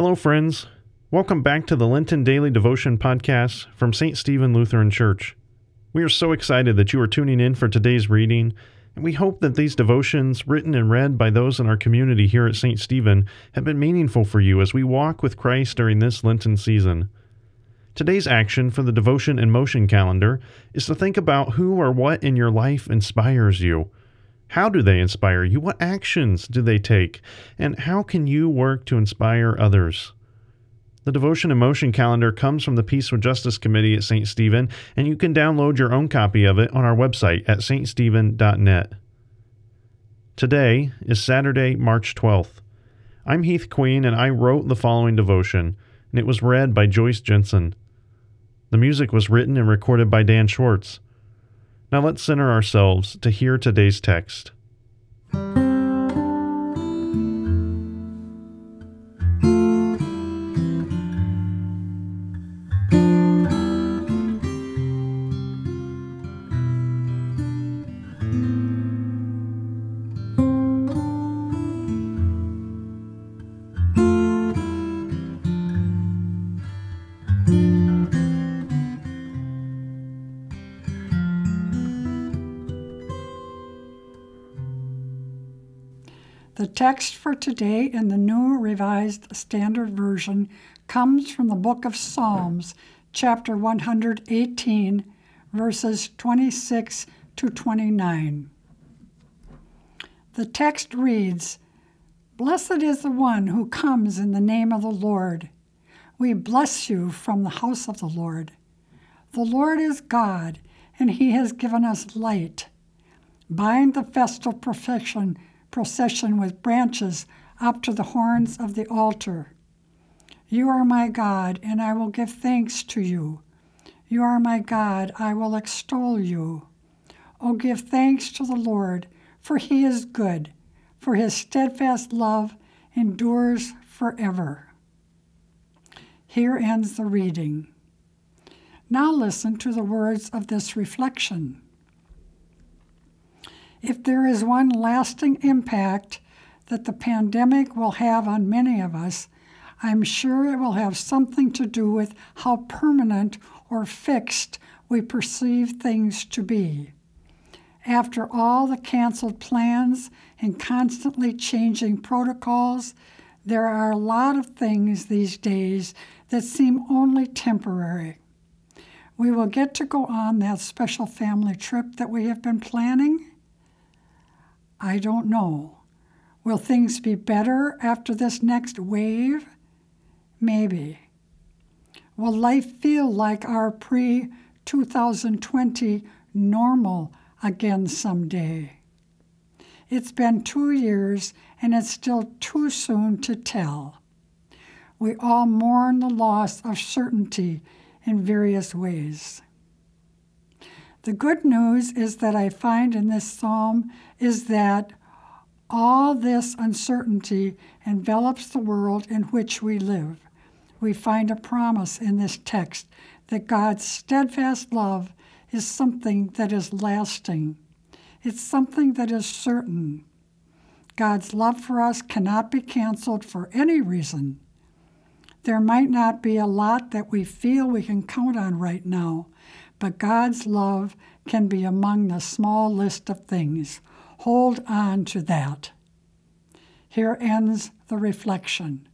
Hello, friends. Welcome back to the Lenten Daily Devotion podcast from St. Stephen Lutheran Church. We are so excited that you are tuning in for today's reading, and we hope that these devotions, written and read by those in our community here at St. Stephen, have been meaningful for you as we walk with Christ during this Lenten season. Today's action for the Devotion in Motion calendar is to think about who or what in your life inspires you. How do they inspire you? What actions do they take? And how can you work to inspire others? The Devotion in Motion calendar comes from the Peace with Justice Committee at St. Stephen, and you can download your own copy of it on our website at ststephen.net. Today is Saturday, March 12th. I'm Heath Queen, and I wrote the following devotion, and it was read by Joyce Jensen. The music was written and recorded by Dan Schwartz. Now let's center ourselves to hear today's text. The text for today in the New Revised Standard Version comes from the book of Psalms, chapter 118, verses 26 to 29. The text reads Blessed is the one who comes in the name of the Lord. We bless you from the house of the Lord. The Lord is God, and he has given us light. Bind the festal procession procession with branches up to the horns of the altar. You are my God, and I will give thanks to you. You are my God, I will extol you. Oh, give thanks to the Lord, for he is good, for his steadfast love endures forever. Here ends the reading. Now listen to the words of this reflection. If there is one lasting impact that the pandemic will have on many of us, I'm sure it will have something to do with how permanent or fixed we perceive things to be. After all the canceled plans and constantly changing protocols, there are a lot of things these days that seem only temporary. We will get to go on that special family trip that we have been planning. I don't know. Will things be better after this next wave? Maybe. Will life feel like our pre 2020 normal again someday? It's been two years and it's still too soon to tell. We all mourn the loss of certainty in various ways. The good news is that I find in this psalm is that all this uncertainty envelops the world in which we live. We find a promise in this text that God's steadfast love is something that is lasting. It's something that is certain. God's love for us cannot be canceled for any reason. There might not be a lot that we feel we can count on right now, but God's love can be among the small list of things. Hold on to that. Here ends the reflection.